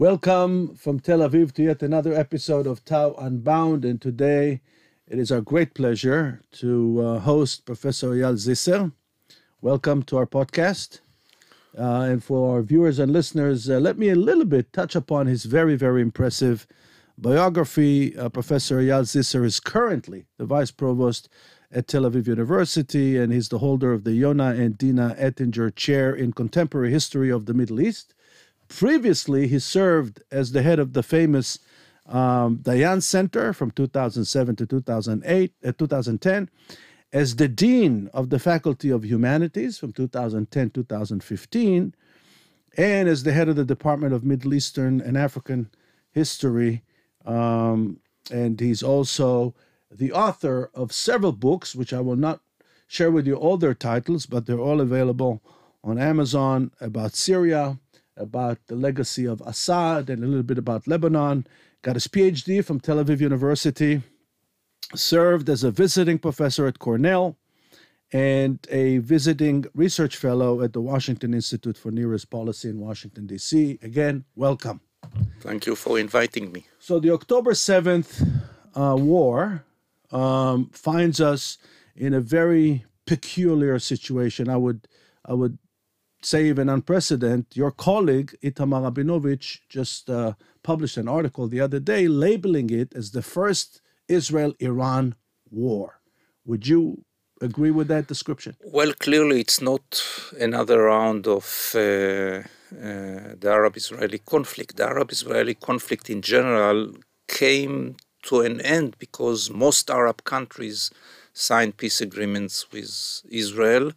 Welcome from Tel Aviv to yet another episode of Tau Unbound. And today it is our great pleasure to uh, host Professor Eyal Zisser. Welcome to our podcast. Uh, and for our viewers and listeners, uh, let me a little bit touch upon his very, very impressive biography. Uh, Professor Eyal Zisser is currently the vice provost at Tel Aviv University, and he's the holder of the Yona and Dina Ettinger Chair in Contemporary History of the Middle East. Previously, he served as the head of the famous um, Dayan Center from 2007 to 2008, uh, 2010, as the dean of the Faculty of Humanities from 2010 2015, and as the head of the Department of Middle Eastern and African History. Um, and he's also the author of several books, which I will not share with you all their titles, but they're all available on Amazon about Syria, about the legacy of Assad and a little bit about Lebanon. Got his PhD from Tel Aviv University, served as a visiting professor at Cornell and a visiting research fellow at the Washington Institute for Near East Policy in Washington, D.C. Again, welcome. Thank you for inviting me. So, the October 7th uh, war um, finds us in a very peculiar situation. I would, I would say even unprecedented. Your colleague Itamar Rabinovich just uh, published an article the other day labeling it as the first Israel-Iran war. Would you agree with that description? Well, clearly it's not another round of uh, uh, the Arab-Israeli conflict. The Arab-Israeli conflict in general came to an end because most Arab countries signed peace agreements with Israel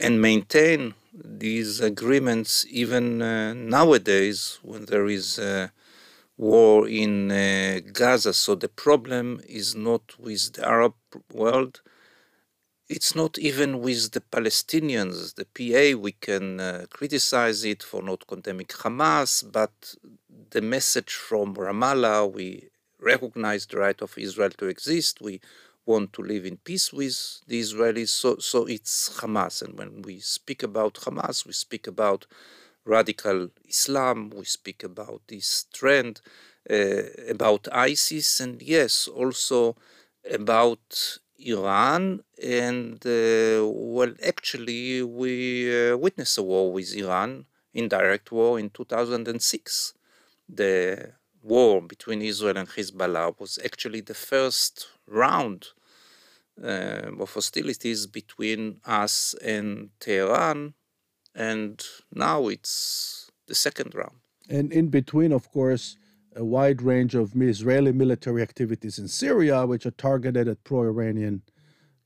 and maintain these agreements even uh, nowadays when there is a war in uh, Gaza. So the problem is not with the Arab world. It's not even with the Palestinians. The PA, we can uh, criticize it for not condemning Hamas, but the message from Ramallah, we recognize the right of Israel to exist. We want to live in peace with the Israelis. So, so it's Hamas. And when we speak about Hamas, we speak about radical Islam, we speak about this trend, uh, about ISIS, and yes, also about Iran. And uh, well, actually, we uh, witnessed a war with Iran, indirect war in 2006. The war between Israel and Hezbollah was actually the first round Um, of hostilities between us and Tehran, and now it's the second round. And in between, of course, a wide range of Israeli military activities in Syria, which are targeted at pro Iranian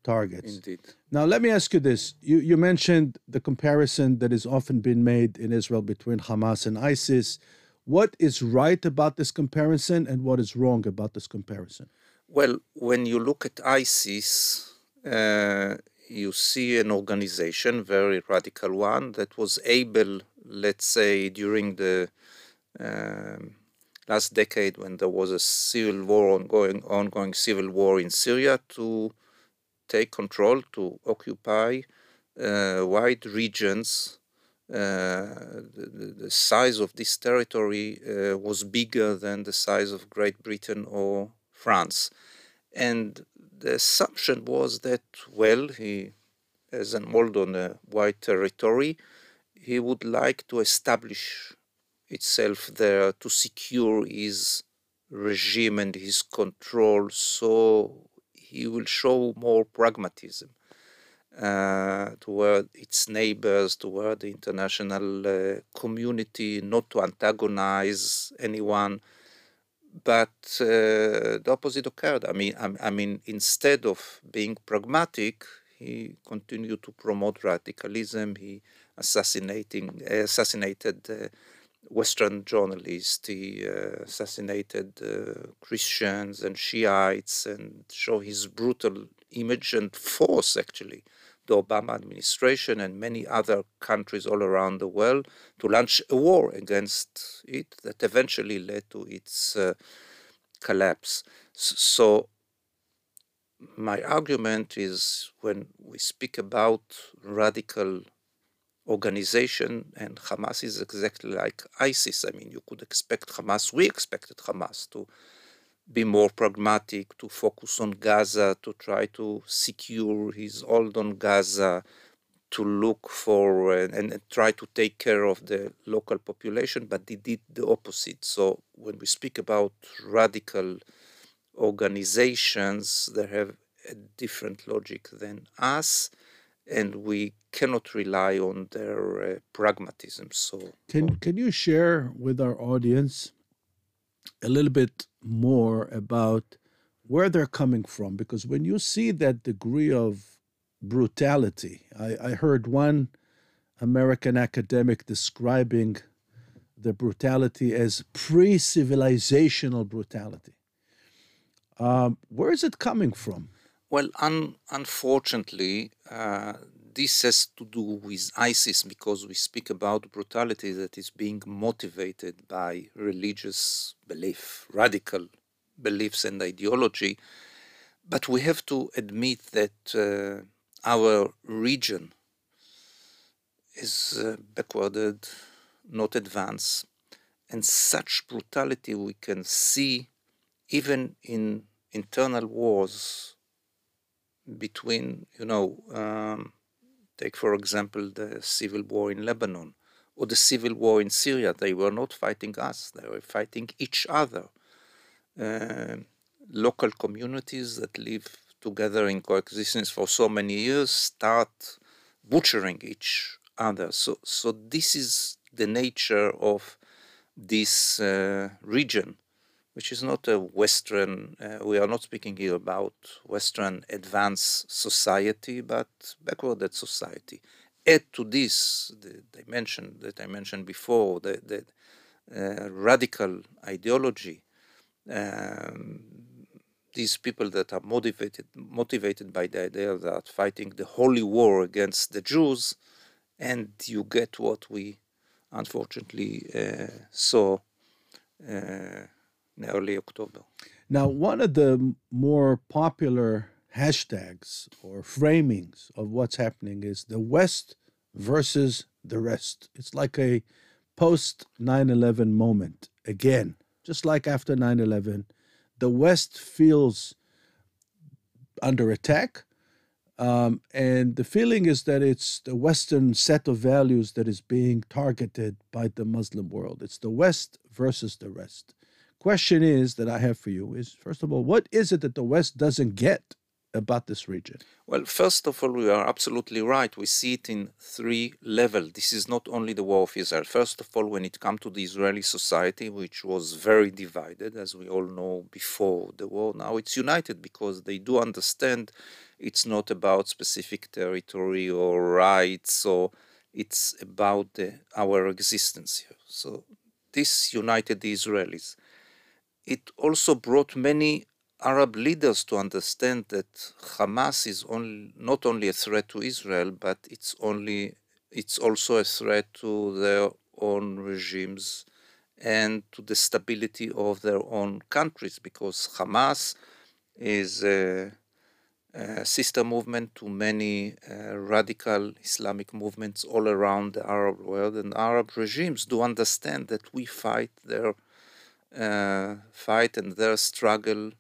targets. Indeed. Now, let me ask you this. You, you mentioned the comparison that has often been made in Israel between Hamas and ISIS. What is right about this comparison and what is wrong about this comparison? Well, when you look at ISIS, uh, you see an organization, very radical one, that was able, let's say, during the um, last decade when there was a civil war ongoing, ongoing civil war in Syria, to take control, to occupy uh, wide regions. Uh, the, the, size of this territory uh, was bigger than the size of Great Britain or France. And the assumption was that, well, he, as an on a wide territory, he would like to establish itself there to secure his regime and his control, so he will show more pragmatism uh, toward its neighbors, toward the international uh, community, not to antagonize anyone but uh, the opposite occurred. I mean, I, I, mean, instead of being pragmatic, he continued to promote radicalism. He assassinating assassinated uh, Western journalists. He uh, assassinated uh, Christians and Shiites, and show his brutal image and force actually the Obama administration and many other countries all around the world to launch a war against it that eventually led to its uh, collapse. So, my argument is when we speak about radical organization, and Hamas is exactly like ISIS. I mean, you could expect Hamas, we expected Hamas to be more pragmatic, to focus on Gaza, to try to secure his hold on Gaza, to look for and, and, try to take care of the local population, but they did the opposite. So when we speak about radical organizations, they have a different logic than us, and we cannot rely on their uh, pragmatism. So can can you share with our audience a little bit more about where they're coming from? Because when you see that degree of brutality. I, I heard one American academic describing the brutality as pre civilizational brutality. Um, where is it coming from? Well, un- unfortunately, uh, this has to do with ISIS because we speak about brutality that is being motivated by religious belief, radical beliefs and ideology. But we have to admit that uh, our region is uh, backwarded, not advanced, and such brutality we can see even in internal wars between, you know, um, take for example the civil war in Lebanon or the civil war in Syria. They were not fighting us, they were fighting each other. Uh, local communities that live together in coexistence for so many years start butchering each other. So, so this is the nature of this uh, region, which is not a Western, uh, we are not speaking here about Western advanced society, but backwarded society. Add to this the dimension that I mentioned before, the, the uh, radical ideology, um, these people that are motivated motivated by the idea that fighting the holy war against the Jews, and you get what we unfortunately uh, saw uh, in early October. Now, one of the more popular hashtags or framings of what's happening is the West versus the rest. It's like a post 9 11 moment again, just like after 9 11 the West feels under attack. Um, and the feeling is that it's the Western set of values that is being targeted by the Muslim world. It's the West versus the rest. Question is that I have for you is first of all, what is it that the West doesn't get about this region? Well, first of all, we are absolutely right. We see it in three levels. This is not only the war of Israel. First of all, when it comes to the Israeli society, which was very divided, as we all know before the war, now it's united because they do understand it's not about specific territory or rights, or it's about the, our existence here. So this united the Israelis. It also brought many Arab leaders to understand that Hamas is only, not only a threat to Israel, but it's only it's also a threat to their own regimes and to the stability of their own countries because Hamas is a, a sister movement to many uh, radical Islamic movements all around the Arab world, and Arab regimes do understand that we fight their uh, fight and their struggle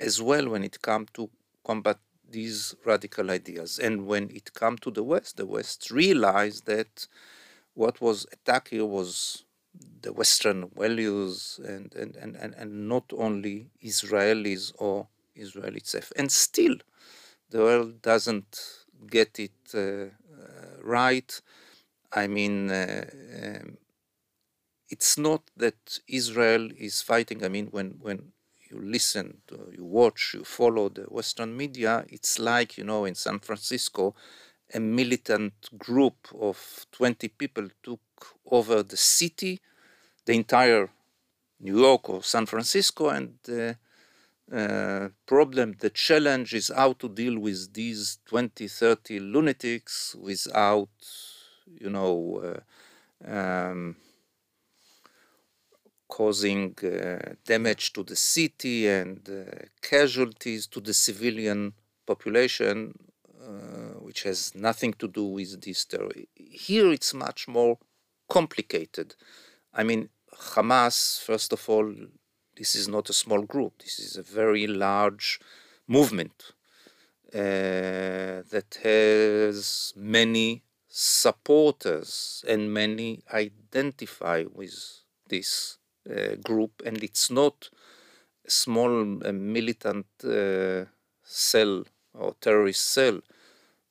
as well when it comes to combat these radical ideas. And when it comes to the West, the West realized that what was attacked here was the Western values and, and, and, and, and not only Israelis or Israel itself. And still, the world doesn't get it uh, uh, right. I mean, uh, um, it's not that Israel is fighting. I mean, when, when you listen, to, you watch, you follow the Western media, it's like, you know, in San Francisco, a militant group of 20 people took over the city, the entire New York or San Francisco, and the uh, problem, the challenge is how to deal with these 20, 30 lunatics without, you know, uh, um, causing uh, damage to the city and uh, casualties to the civilian population, uh, which has nothing to do with this story. Here it's much more complicated. I mean, Hamas, first of all, this is not a small group, this is a very large movement uh, that has many supporters and many identify with this group, and it's not a small uh, militant uh, cell or terrorist cell.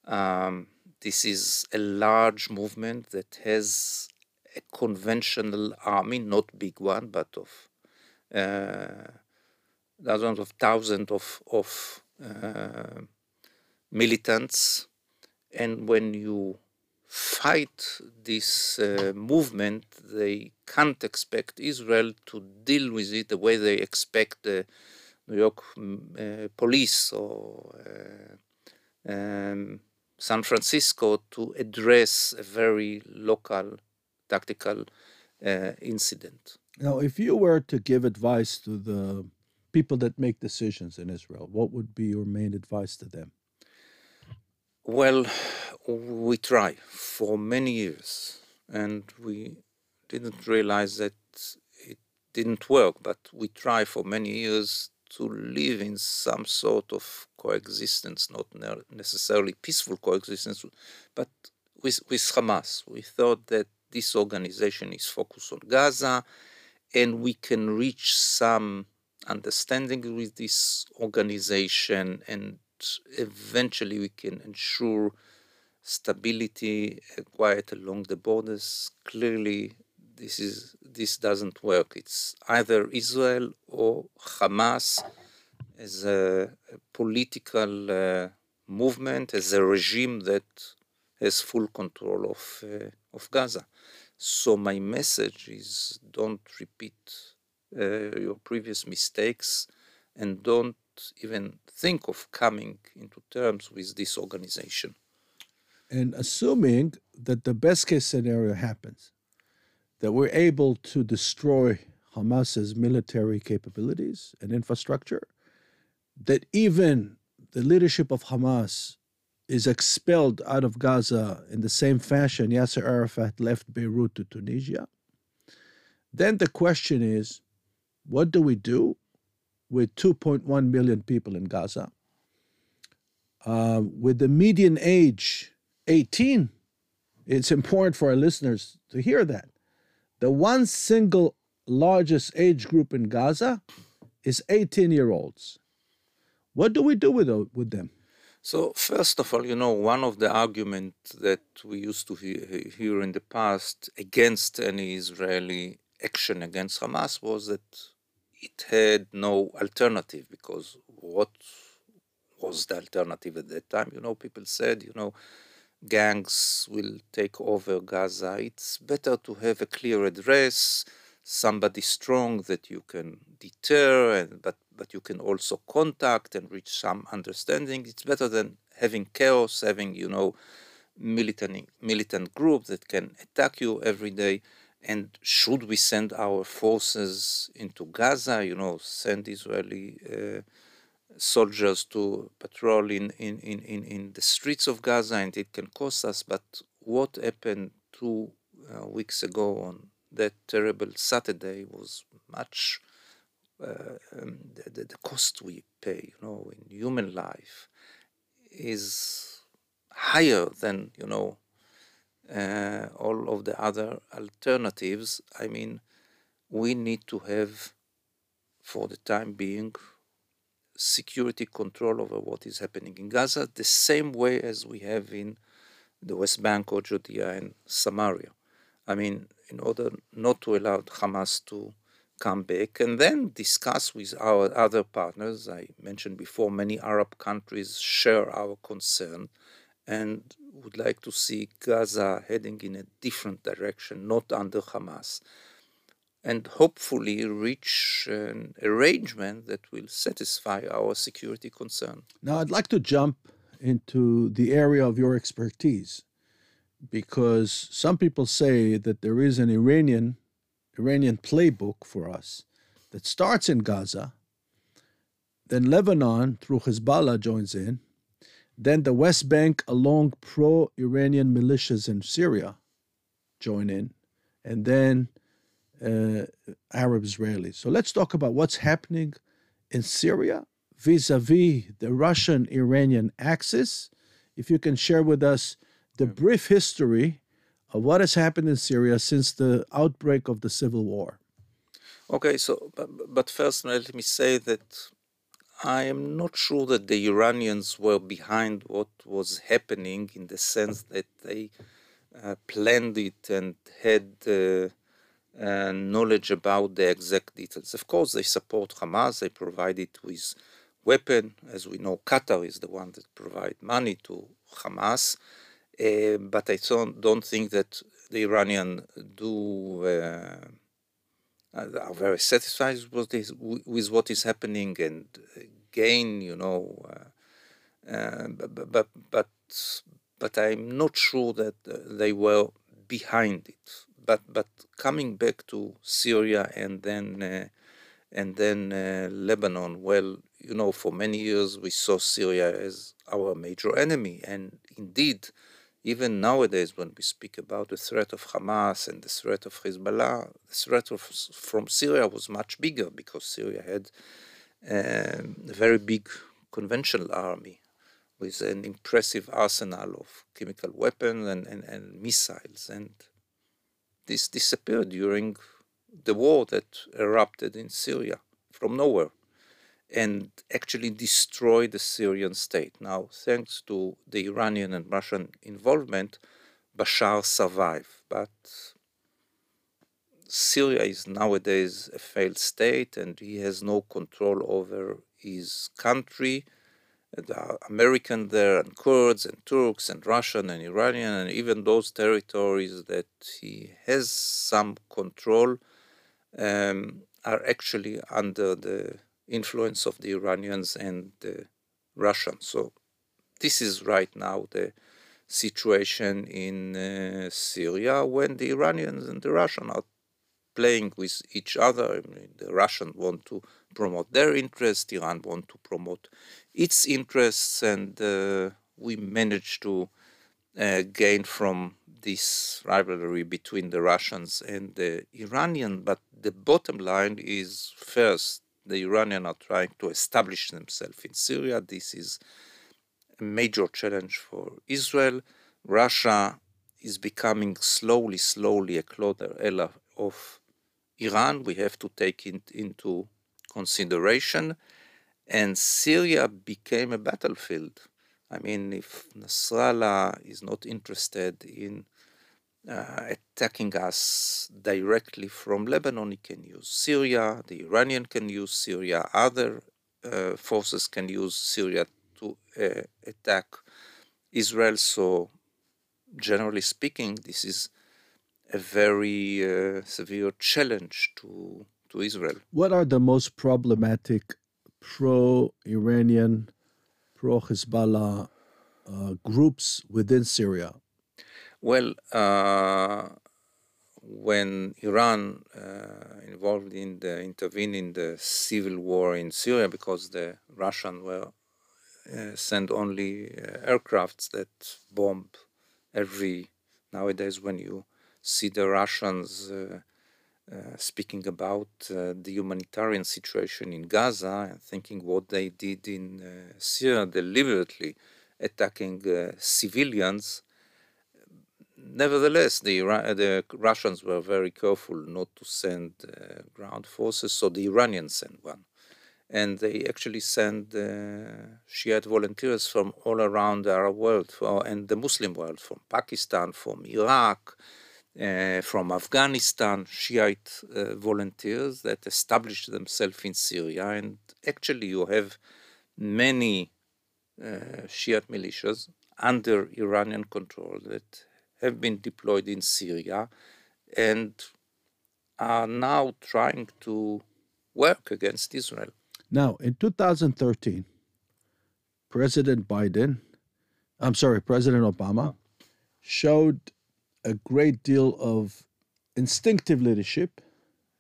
Um, this is a large movement that has a conventional army, not big one, but of uh, dozens of thousands of, of uh, militants. And when you fight this uh, movement, they can't expect Israel to deal with it the way they expect the New York mm, uh, police or uh, um, San Francisco to address a very local tactical uh, incident. Now, if you were to give advice to the people that make decisions in Israel, what would be your main advice to them? Well, we try for many years, and we didn't realize that it didn't work, but we try for many years to live in some sort of coexistence, not necessarily peaceful coexistence, but with, with Hamas. We thought that this organization is focused on Gaza, and we can reach some understanding with this organization and eventually we can ensure stability and quiet along the borders. Clearly, this is this doesn't work. It's either Israel or Hamas as a, a political uh, movement, as a regime that has full control of uh, of Gaza. So my message is: don't repeat uh, your previous mistakes, and don't even think of coming into terms with this organization. And assuming that the best case scenario happens, that we're able to destroy Hamas's military capabilities and infrastructure, that even the leadership of Hamas is expelled out of Gaza in the same fashion Yasser Arafat left Beirut to Tunisia, then the question is what do we do with 2.1 million people in Gaza, uh, with the median age 18. It's important for our listeners to hear that. The one single largest age group in Gaza is 18 year olds. What do we do with, with them? So, first of all, you know, one of the arguments that we used to hear in the past against any Israeli action against Hamas was that it had no alternative because what was the alternative at that time? You know, people said, you know, gangs will take over Gaza. It's better to have a clear address, somebody strong that you can deter, and, but, but you can also contact and reach some understanding. It's better than having chaos, having, you know, militant, militant group that can attack you every day. And should we send our forces into Gaza, you know, send Israeli uh, soldiers to patrol in, in, in, in, the streets of Gaza, and it can cost us. But what happened two uh, weeks ago on that terrible Saturday was much uh, um, the, the cost we pay, you know, in human life is higher than, you know, uh, all of the other alternatives, I mean, we need to have, for the time being, security control over what is happening in Gaza, the same way as we have in the West Bank or Judea and Samaria. I mean, in order not to allow Hamas to come back and then discuss with our other partners. I mentioned before, many Arab countries share our concern and would like to see Gaza heading in a different direction, not under Hamas, and hopefully reach an arrangement that will satisfy our security concern. Now, I'd like to jump into the area of your expertise because some people say that there is an Iranian Iranian playbook for us that starts in Gaza, then Lebanon through Hezbollah joins in, Then the West Bank, along pro Iranian militias in Syria, join in. And then uh, Arab Israelis. So let's talk about what's happening in Syria vis a vis the Russian Iranian axis. If you can share with us the brief history of what has happened in Syria since the outbreak of the civil war. Okay, so but, but first let me say that I am not sure that the Iranians were behind what was happening in the sense that they uh, planned it and had uh, uh, knowledge about the exact details. Of course, they support Hamas. They provide it with weapon. As we know, Qatar is the one that provide money to Hamas. Uh, but I don't, don't think that the Iranian do uh, are very satisfied with, this, with what is happening and gain, you know. Uh, but, but but but I'm not sure that they were behind it. But but coming back to Syria and then uh, and then uh, Lebanon, well, you know, for many years we saw Syria as our major enemy, and indeed, even nowadays when we speak about the threat of Hamas and the threat of Hezbollah, the threat of, from Syria was much bigger because Syria had um, a very big conventional army with an impressive arsenal of chemical weapons and, and, and missiles. And this disappeared during the war that erupted in Syria from nowhere and actually destroy the Syrian state. Now, thanks to the Iranian and Russian involvement, Bashar survived. But Syria is nowadays a failed state and he has no control over his country. Are American there and Kurds and Turks and Russian and Iranian and even those territories that he has some control um, are actually under the influence of the Iranians and the Russians. So this is right now the situation in uh, Syria when the Iranians and the Russians are playing with each other. I mean, the Russians want to promote their interests, Iran want to promote its interests, and uh, we managed to uh, gain from this rivalry between the Russians and the Iranian. But the bottom line is first, the Iranians are trying to establish themselves in Syria. This is a major challenge for Israel. Russia is becoming slowly, slowly a closer ally of Iran. We have to take it into consideration. And Syria became a battlefield. I mean, if Nasrallah is not interested in uh, attacking us directly from Lebanon, he can use Syria, the Iranian can use Syria, other uh, forces can use Syria to uh, attack Israel. So, generally speaking, this is a very uh, severe challenge to, to Israel. What are the most problematic pro Iranian, pro Hezbollah uh, groups within Syria? Well, uh, when Iran uh, involved in the intervene in the civil war in Syria because the Russians were uh, sent only uh, aircrafts that bomb every nowadays when you see the Russians uh, uh, speaking about uh, the humanitarian situation in Gaza and thinking what they did in Syria deliberately attacking civilians nevertheless, the, the Russians were very careful not to send uh, ground forces, so the Iranians sent one. And they actually sent uh, Shiite volunteers from all around the Arab world for, and the Muslim world, from Pakistan, from Iraq, uh, from Afghanistan, Shiite uh, volunteers that established themselves in Syria. And actually, you have many uh, Shiite militias under Iranian control that have been deployed in Syria and are now trying to work against Israel. Now, in 2013, President Biden, I'm sorry, President Obama, showed a great deal of instinctive leadership.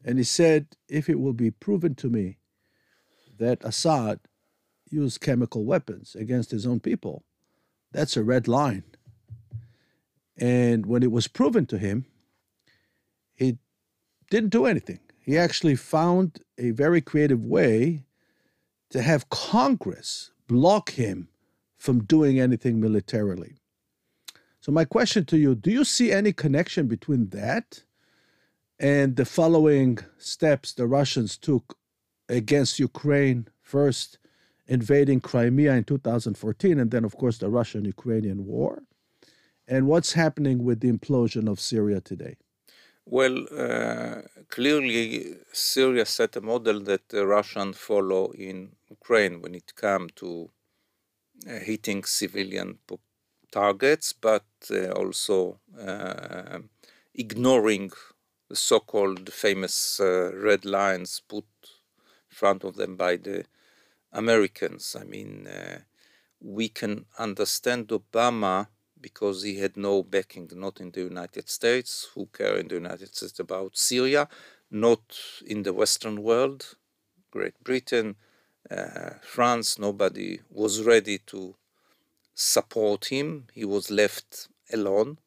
And he said, if it will be proven to me that Assad used chemical weapons against his own people, That's a red line. And when it was proven to him, he didn't do anything. He actually found a very creative way to have Congress block him from doing anything militarily. So, my question to you do you see any connection between that and the following steps the Russians took against Ukraine, first invading Crimea in 2014, and then, of course, the Russian Ukrainian war? And what's happening with the implosion of Syria today? Well, uh, clearly, Syria set a model that the Russians follow in Ukraine when it comes to uh, hitting civilian targets, but uh, also uh, ignoring the so-called famous uh, red lines put in front of them by the Americans. I mean, uh, we can understand Obama because he had no backing, not in the United States. Who care in the United States about Syria? Not in the Western world, Great Britain, uh, France. Nobody was ready to support him. He was left alone.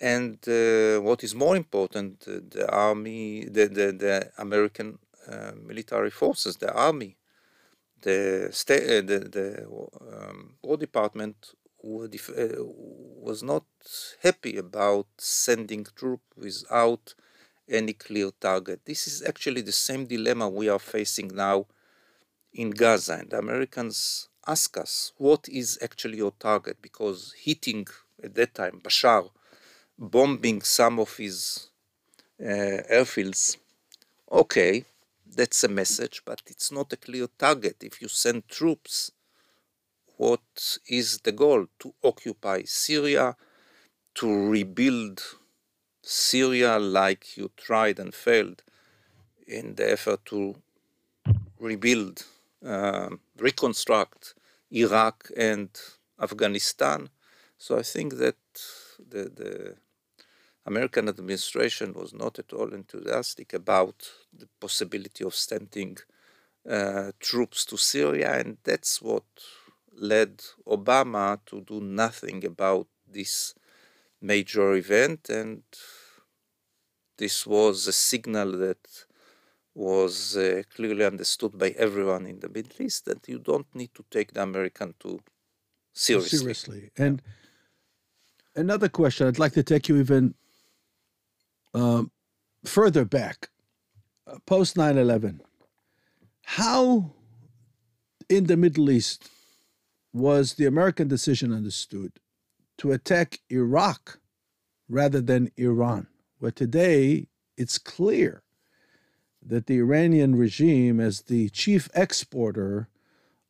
And uh, what is more important, the army, the, the, the American uh, military forces, the army, the, state, uh, the, the um, War Department was not happy about sending troops without any clear target. This is actually the same dilemma we are facing now in Gaza. And the Americans ask us, what is actually your target? Because hitting at that time Bashar, bombing some of his uh, airfields, okay, that's a message, but it's not a clear target. If you send troops what is the goal? To occupy Syria, to rebuild Syria like you tried and failed in the effort to rebuild, uh, reconstruct Iraq and Afghanistan. So I think that the, the American administration was not at all enthusiastic about the possibility of sending uh, troops to Syria, and that's what led Obama to do nothing about this major event, and this was a signal that was uh, clearly understood by everyone in the Middle East that you don't need to take the American too seriously. Seriously. And another question, I'd like to take you even um, further back, uh, post 9 11. How in the Middle East was the American decision understood to attack Iraq rather than Iran, where today it's clear that the Iranian regime, as the chief exporter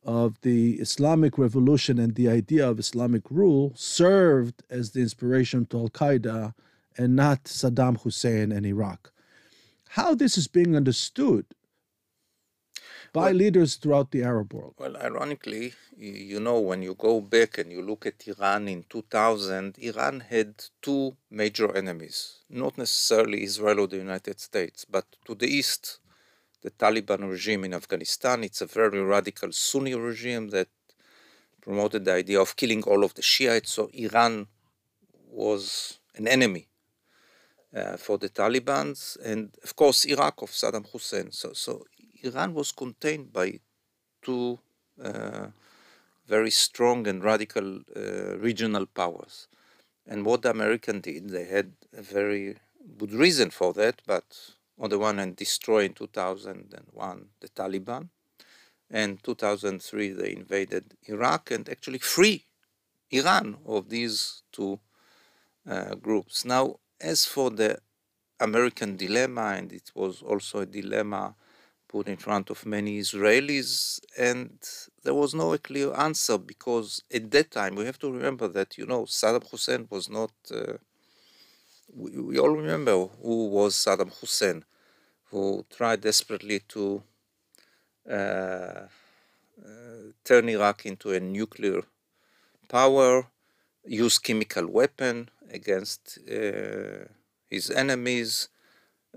of the Islamic revolution and the idea of Islamic rule, served as the inspiration to Al Qaeda and not Saddam Hussein and Iraq. How this is being understood by well, leaders throughout the Arab world. Well, ironically, you know, when you go back and you look at Iran in 2000, Iran had two major enemies, not necessarily Israel or the United States, but to the east, the Taliban regime in Afghanistan. It's a very radical Sunni regime that promoted the idea of killing all of the Shiites. So Iran was an enemy uh, for the Taliban, and of course Iraq of Saddam Hussein. So, so Iran was contained by two uh, very strong and radical uh, regional powers. And what the Americans did, they had a very good reason for that, but on the one hand, destroy in 2001 the Taliban, and 2003 they invaded Iraq and actually free Iran of these two uh, groups. Now, as for the American dilemma, and it was also a dilemma put in front of many Israelis, and there was no clear answer because at that time we have to remember that you know Saddam Hussein was not. Uh, we, we, all remember who was Saddam Hussein, who tried desperately to uh, uh, turn Iraq into a nuclear power, use chemical weapon against uh, his enemies,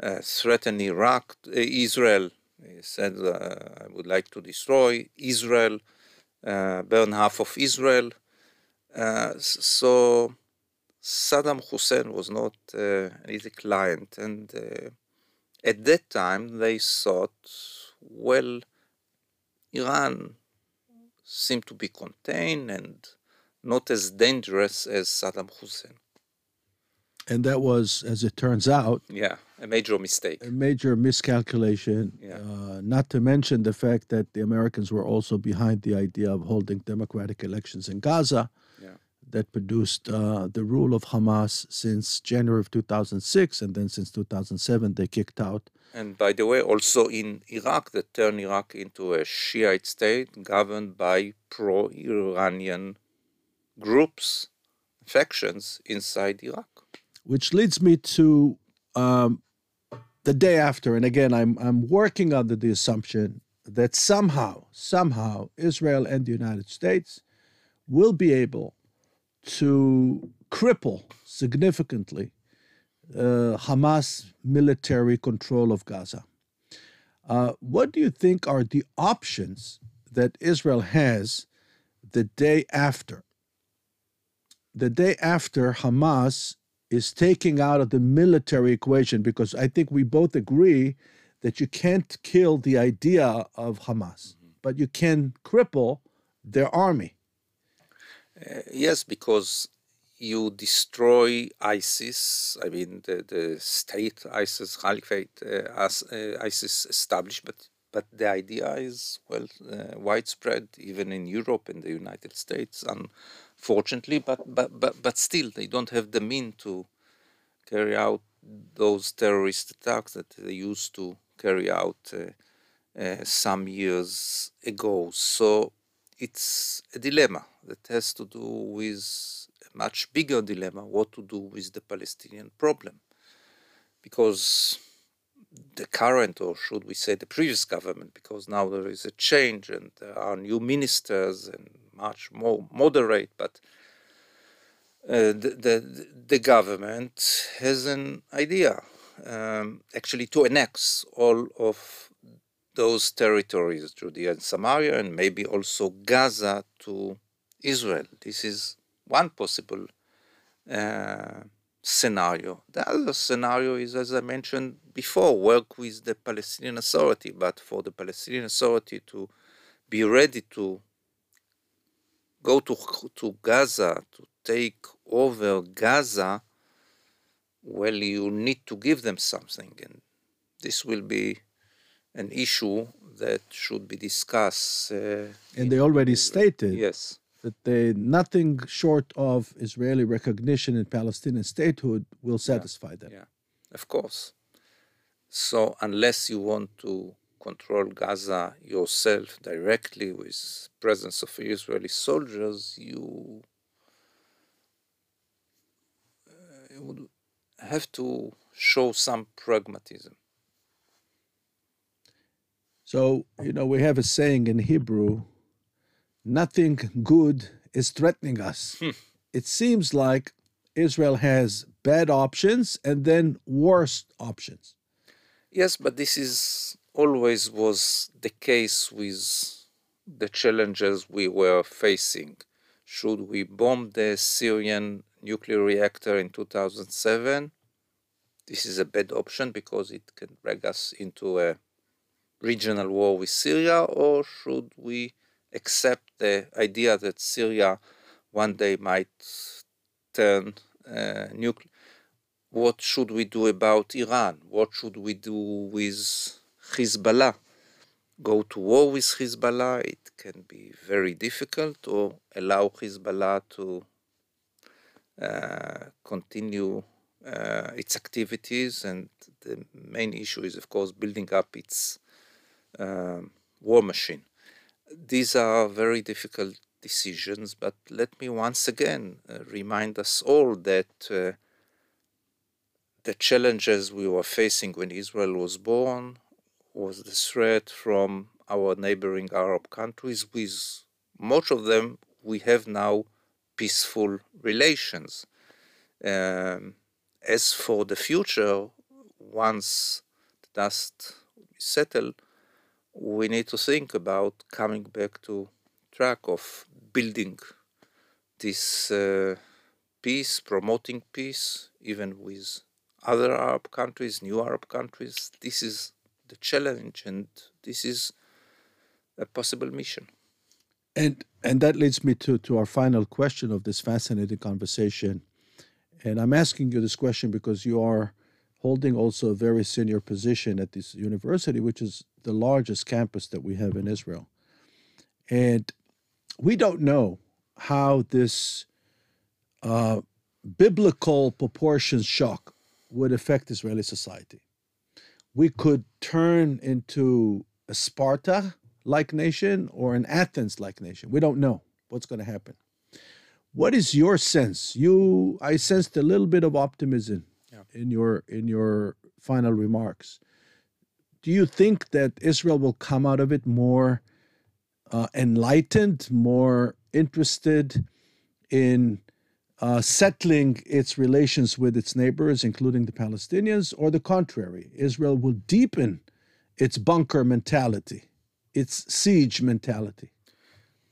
uh, threaten Iraq, uh, Israel he said, uh, I would like to destroy Israel, uh, burn half of Israel. Uh, so Saddam Hussein was not uh, an easy client, and uh, at that time they thought, well, Iran seemed to be contained and not as dangerous as Saddam Hussein. And that was, as it turns out, yeah, a major mistake, a major miscalculation. Yeah. Uh, not to mention the fact that the Americans were also behind the idea of holding democratic elections in Gaza. Yeah. That produced uh, the rule of Hamas since January of 2006, and then since 2007 they kicked out and by the way, also in Iraq, that turned Iraq into a Shiite state governed by pro Iranian groups, factions inside Iraq. Which leads me to um, the day after. And again, I'm, I'm working under the assumption that somehow, somehow, Israel and the United States will be able to cripple significantly uh, Hamas military control of Gaza. Uh, what do you think are the options that Israel has the day after? The day after Hamas is taking out of the military equation, because I think we both agree that you can't kill the idea of Hamas, mm-hmm. but you can cripple their army. Uh, yes, because you destroy ISIS, I mean the, the state ISIS caliphate uh, as uh, ISIS established, but but the idea is well uh, widespread even in Europe and the United States, unfortunately. But but but but still, they don't have the mean to carry out those terrorist attacks that they used to carry out uh, uh, some years ago. So it's a dilemma that has to do with a much bigger dilemma what to do with the Palestinian problem. Because the current, or should we say the previous government, because now there is a change and there are new ministers and much more moderate, but uh, the, the, the government has an idea um, actually to annex all of those territories, Judea and Samaria, and maybe also Gaza to Israel. This is one possible uh, scenario. The other scenario is, as I mentioned before, work with the Palestinian Authority, but for the Palestinian Authority to be ready to go to, to Gaza, to take over Gaza, well, you need to give them something. And this will be an issue that should be discussed. Uh, and they already stated yes that they nothing short of Israeli recognition and Palestinian statehood will satisfy yeah, them. Yeah, of course. So unless you want to control Gaza yourself directly with presence of Israeli soldiers, you, uh, you would have to show some pragmatism. So, you know, we have a saying in Hebrew nothing good is threatening us. Hmm. It seems like Israel has bad options and then worse options. Yes, but this is always was the case with the challenges we were facing. Should we bomb the Syrian nuclear reactor in 2007? This is a bad option because it can drag us into a regional war with Syria, or should we accept the idea that Syria one day might turn uh, nuclear. What should we do about Iran? What should we do with Hezbollah? Go to war with Hezbollah? It can be very difficult, or allow Hezbollah to uh, continue uh, its activities. And the main issue is, of course, building up its um, war machine these are very difficult decisions, but let me once again uh, remind us all that uh, the challenges we were facing when Israel was born was the threat from our neighboring Arab countries. With most of them, we have now peaceful relations. Um, as for the future, once the dust settles, we need to think about coming back to track of building this uh, peace, promoting peace, even with other Arab countries, new Arab countries. This is the challenge, and this is a possible mission. And and that leads me to to our final question of this fascinating conversation. And I'm asking you this question because you are holding also a very senior position at this university, which is the largest campus that we have in Israel. And we don't know how this uh, biblical proportions shock would affect Israeli society. We could turn into a Sparta like nation or an Athens like nation. We don't know what's going to happen. What is your sense? You, I sensed a little bit of optimism yeah. in your in your final remarks. Do you think that Israel will come out of it more uh, enlightened, more interested in uh, settling its relations with its neighbors, including the Palestinians, or the contrary? Israel will deepen its bunker mentality, its siege mentality.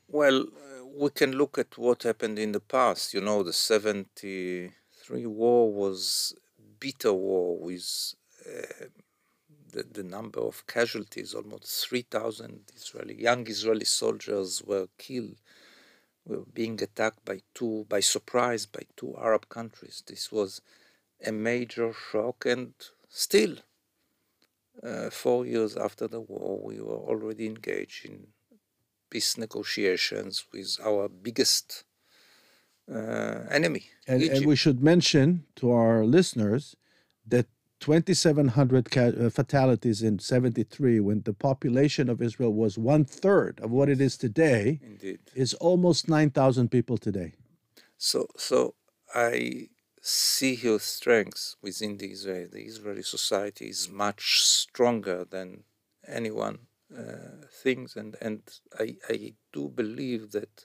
Well, uh, we can look at what happened in the past. You know, the 73 war was bitter war with uh, the, the number of casualties, almost 3,000 Israeli, young Israeli soldiers were killed, were being attacked by two, by surprise, by two Arab countries. This was a major shock, and still, uh, four years after the war, we were already engaged in peace negotiations with our biggest uh, enemy. And, and, we should mention to our listeners that 2,700 uh, fatalities in 73, when the population of Israel was one third of what it is today, Indeed. is almost 9,000 people today. So, so I see your strengths within the Israeli. The Israeli society is much stronger than anyone uh, thinks, and and I I do believe that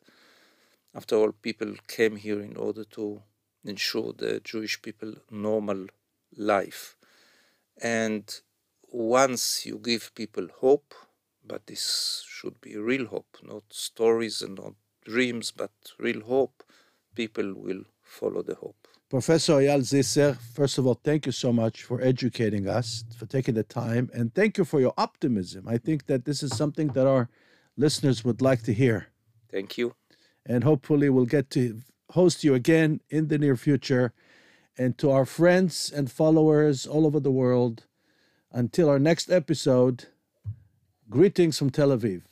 after all, people came here in order to ensure the Jewish people normal life. And once you give people hope, but this should be real hope, not stories and not dreams, but real hope, people will follow the hope. Professor Eyal Zisser, first of all, thank you so much for educating us, for taking the time, and thank you for your optimism. I think that this is something that our listeners would like to hear. Thank you and hopefully we'll get to host you again in the near future. And to our friends and followers all over the world, until our next episode, greetings from Tel Aviv.